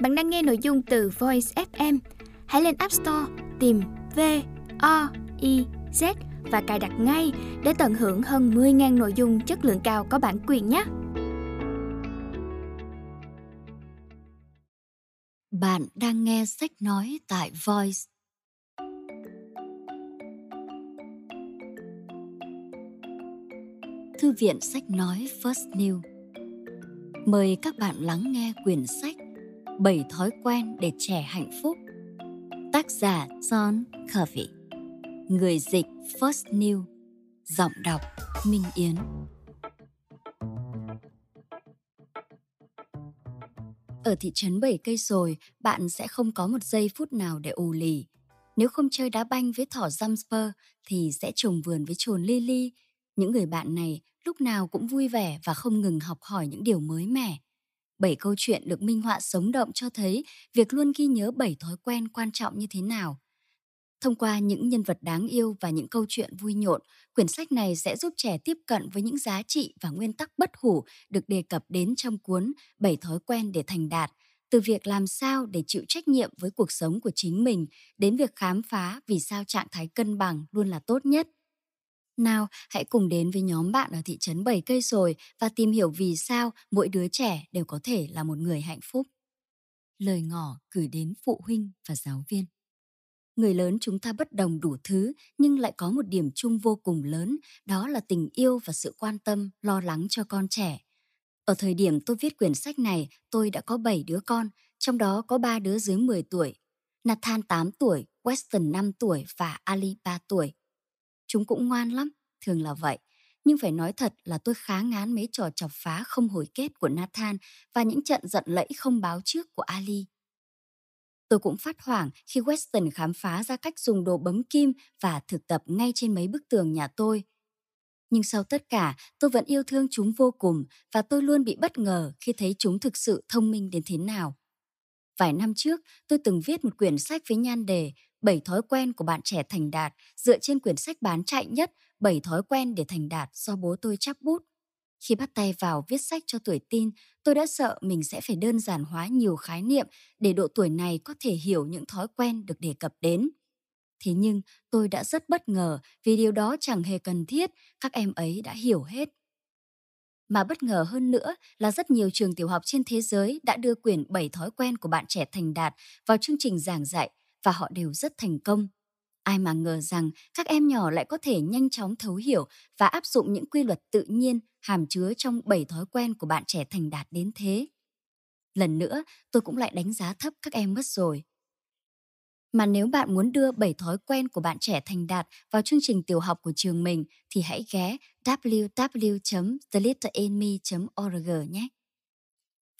Bạn đang nghe nội dung từ Voice FM. Hãy lên App Store, tìm V O I Z và cài đặt ngay để tận hưởng hơn 10.000 nội dung chất lượng cao có bản quyền nhé. Bạn đang nghe sách nói tại Voice. Thư viện sách nói First New. Mời các bạn lắng nghe quyển sách Bảy thói quen để trẻ hạnh phúc. Tác giả John Covey. Người dịch First New. Giọng đọc Minh Yến. Ở thị trấn bảy cây rồi, bạn sẽ không có một giây phút nào để ù lì. Nếu không chơi đá banh với thỏ Jumper thì sẽ trồng vườn với chồn Lily. Những người bạn này lúc nào cũng vui vẻ và không ngừng học hỏi những điều mới mẻ. Bảy câu chuyện được minh họa sống động cho thấy việc luôn ghi nhớ bảy thói quen quan trọng như thế nào. Thông qua những nhân vật đáng yêu và những câu chuyện vui nhộn, quyển sách này sẽ giúp trẻ tiếp cận với những giá trị và nguyên tắc bất hủ được đề cập đến trong cuốn Bảy thói quen để thành đạt, từ việc làm sao để chịu trách nhiệm với cuộc sống của chính mình đến việc khám phá vì sao trạng thái cân bằng luôn là tốt nhất. Nào, hãy cùng đến với nhóm bạn ở thị trấn bảy cây rồi và tìm hiểu vì sao mỗi đứa trẻ đều có thể là một người hạnh phúc. Lời ngỏ gửi đến phụ huynh và giáo viên. Người lớn chúng ta bất đồng đủ thứ nhưng lại có một điểm chung vô cùng lớn, đó là tình yêu và sự quan tâm, lo lắng cho con trẻ. Ở thời điểm tôi viết quyển sách này, tôi đã có 7 đứa con, trong đó có 3 đứa dưới 10 tuổi. Nathan 8 tuổi, Weston 5 tuổi và Ali 3 tuổi. Chúng cũng ngoan lắm, thường là vậy. Nhưng phải nói thật là tôi khá ngán mấy trò chọc phá không hồi kết của Nathan và những trận giận lẫy không báo trước của Ali. Tôi cũng phát hoảng khi Weston khám phá ra cách dùng đồ bấm kim và thực tập ngay trên mấy bức tường nhà tôi. Nhưng sau tất cả, tôi vẫn yêu thương chúng vô cùng và tôi luôn bị bất ngờ khi thấy chúng thực sự thông minh đến thế nào. Vài năm trước, tôi từng viết một quyển sách với nhan đề 7 thói quen của bạn trẻ thành đạt dựa trên quyển sách bán chạy nhất 7 thói quen để thành đạt do bố tôi chắp bút. Khi bắt tay vào viết sách cho tuổi tin, tôi đã sợ mình sẽ phải đơn giản hóa nhiều khái niệm để độ tuổi này có thể hiểu những thói quen được đề cập đến. Thế nhưng tôi đã rất bất ngờ vì điều đó chẳng hề cần thiết, các em ấy đã hiểu hết. Mà bất ngờ hơn nữa là rất nhiều trường tiểu học trên thế giới đã đưa quyển 7 thói quen của bạn trẻ thành đạt vào chương trình giảng dạy và họ đều rất thành công. Ai mà ngờ rằng các em nhỏ lại có thể nhanh chóng thấu hiểu và áp dụng những quy luật tự nhiên hàm chứa trong bảy thói quen của bạn trẻ thành đạt đến thế. Lần nữa, tôi cũng lại đánh giá thấp các em mất rồi. Mà nếu bạn muốn đưa 7 thói quen của bạn trẻ thành đạt vào chương trình tiểu học của trường mình thì hãy ghé www.thelittleinme.org nhé.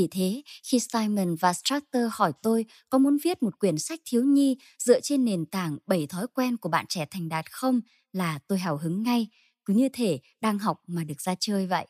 Vì thế, khi Simon và Strater hỏi tôi có muốn viết một quyển sách thiếu nhi dựa trên nền tảng 7 thói quen của bạn trẻ thành đạt không, là tôi hào hứng ngay, cứ như thể đang học mà được ra chơi vậy.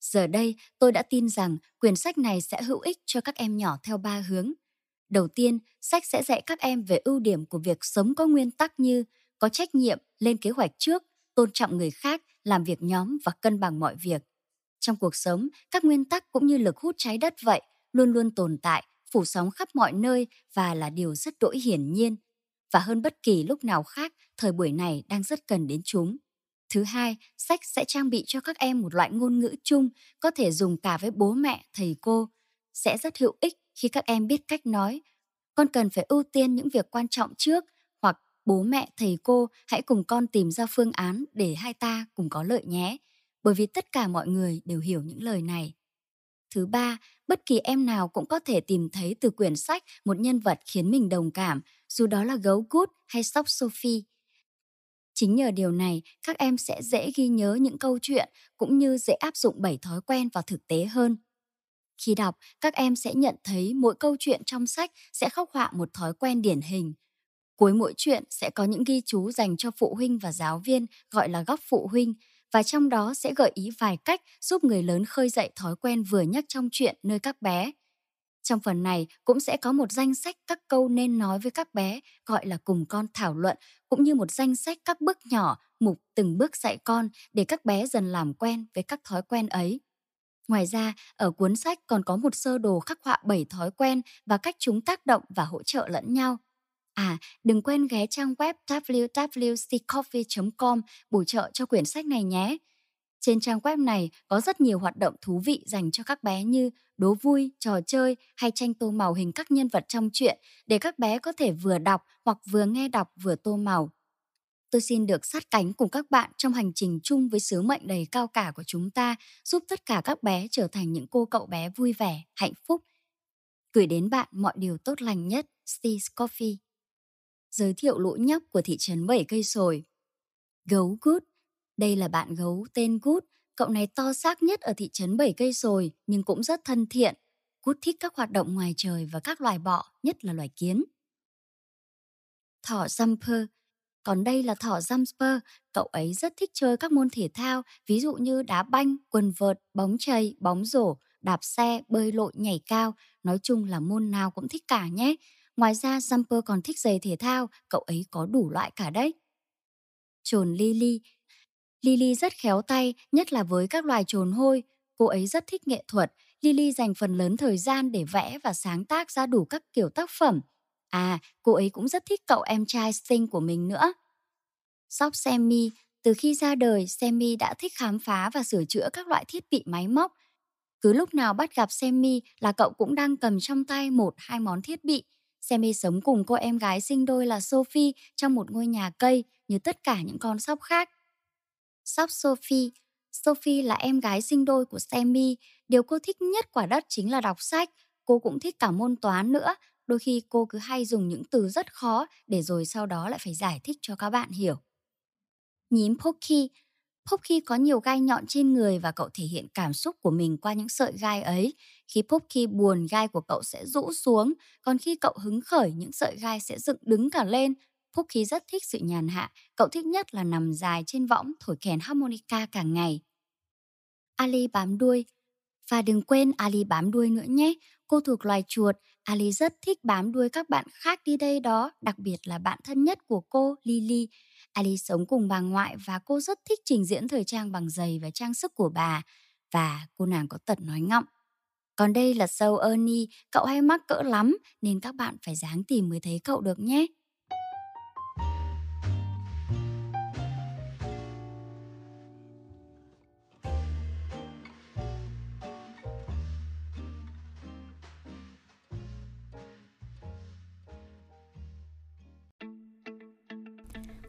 Giờ đây, tôi đã tin rằng quyển sách này sẽ hữu ích cho các em nhỏ theo ba hướng. Đầu tiên, sách sẽ dạy các em về ưu điểm của việc sống có nguyên tắc như có trách nhiệm, lên kế hoạch trước, tôn trọng người khác, làm việc nhóm và cân bằng mọi việc. Trong cuộc sống, các nguyên tắc cũng như lực hút trái đất vậy, luôn luôn tồn tại, phủ sóng khắp mọi nơi và là điều rất đỗi hiển nhiên. Và hơn bất kỳ lúc nào khác, thời buổi này đang rất cần đến chúng. Thứ hai, sách sẽ trang bị cho các em một loại ngôn ngữ chung có thể dùng cả với bố mẹ, thầy cô. Sẽ rất hữu ích khi các em biết cách nói. Con cần phải ưu tiên những việc quan trọng trước hoặc bố mẹ, thầy cô hãy cùng con tìm ra phương án để hai ta cùng có lợi nhé bởi vì tất cả mọi người đều hiểu những lời này. Thứ ba, bất kỳ em nào cũng có thể tìm thấy từ quyển sách một nhân vật khiến mình đồng cảm, dù đó là gấu cút hay sóc Sophie. Chính nhờ điều này, các em sẽ dễ ghi nhớ những câu chuyện cũng như dễ áp dụng bảy thói quen vào thực tế hơn. Khi đọc, các em sẽ nhận thấy mỗi câu chuyện trong sách sẽ khắc họa một thói quen điển hình. Cuối mỗi chuyện sẽ có những ghi chú dành cho phụ huynh và giáo viên gọi là góc phụ huynh, và trong đó sẽ gợi ý vài cách giúp người lớn khơi dậy thói quen vừa nhắc trong chuyện nơi các bé. Trong phần này cũng sẽ có một danh sách các câu nên nói với các bé gọi là cùng con thảo luận cũng như một danh sách các bước nhỏ, mục từng bước dạy con để các bé dần làm quen với các thói quen ấy. Ngoài ra, ở cuốn sách còn có một sơ đồ khắc họa 7 thói quen và cách chúng tác động và hỗ trợ lẫn nhau. À, đừng quên ghé trang web www.coffee.com bổ trợ cho quyển sách này nhé. Trên trang web này có rất nhiều hoạt động thú vị dành cho các bé như đố vui, trò chơi hay tranh tô màu hình các nhân vật trong truyện để các bé có thể vừa đọc hoặc vừa nghe đọc vừa tô màu. Tôi xin được sát cánh cùng các bạn trong hành trình chung với sứ mệnh đầy cao cả của chúng ta, giúp tất cả các bé trở thành những cô cậu bé vui vẻ, hạnh phúc. Gửi đến bạn mọi điều tốt lành nhất, Steve Coffee. Giới thiệu lũ nhóc của thị trấn bảy cây sồi. Gấu Good đây là bạn gấu tên Good, cậu này to xác nhất ở thị trấn bảy cây sồi nhưng cũng rất thân thiện. Good thích các hoạt động ngoài trời và các loài bọ, nhất là loài kiến. Thỏ Jumper còn đây là thỏ Jumper, cậu ấy rất thích chơi các môn thể thao, ví dụ như đá banh, quần vợt, bóng chày, bóng rổ, đạp xe, bơi lội, nhảy cao, nói chung là môn nào cũng thích cả nhé. Ngoài ra Jumper còn thích giày thể thao, cậu ấy có đủ loại cả đấy. Trồn Lily Lily rất khéo tay, nhất là với các loài trồn hôi. Cô ấy rất thích nghệ thuật. Lily dành phần lớn thời gian để vẽ và sáng tác ra đủ các kiểu tác phẩm. À, cô ấy cũng rất thích cậu em trai Sting của mình nữa. Sóc Sammy, từ khi ra đời, Sammy đã thích khám phá và sửa chữa các loại thiết bị máy móc. Cứ lúc nào bắt gặp Sammy là cậu cũng đang cầm trong tay một hai món thiết bị. Sammy sống cùng cô em gái sinh đôi là Sophie trong một ngôi nhà cây như tất cả những con sóc khác. Sóc Sophie. Sophie là em gái sinh đôi của Sammy. Điều cô thích nhất quả đất chính là đọc sách. Cô cũng thích cả môn toán nữa. Đôi khi cô cứ hay dùng những từ rất khó để rồi sau đó lại phải giải thích cho các bạn hiểu. Nhím Pocky. Pocky có nhiều gai nhọn trên người và cậu thể hiện cảm xúc của mình qua những sợi gai ấy. Khi Pocky buồn, gai của cậu sẽ rũ xuống, còn khi cậu hứng khởi, những sợi gai sẽ dựng đứng cả lên, Cookie rất thích sự nhàn hạ, cậu thích nhất là nằm dài trên võng thổi kèn harmonica cả ngày. Ali bám đuôi Và đừng quên Ali bám đuôi nữa nhé, cô thuộc loài chuột, Ali rất thích bám đuôi các bạn khác đi đây đó, đặc biệt là bạn thân nhất của cô, Lily. Ali sống cùng bà ngoại và cô rất thích trình diễn thời trang bằng giày và trang sức của bà. Và cô nàng có tật nói ngọng. Còn đây là sâu Ernie, cậu hay mắc cỡ lắm nên các bạn phải dáng tìm mới thấy cậu được nhé.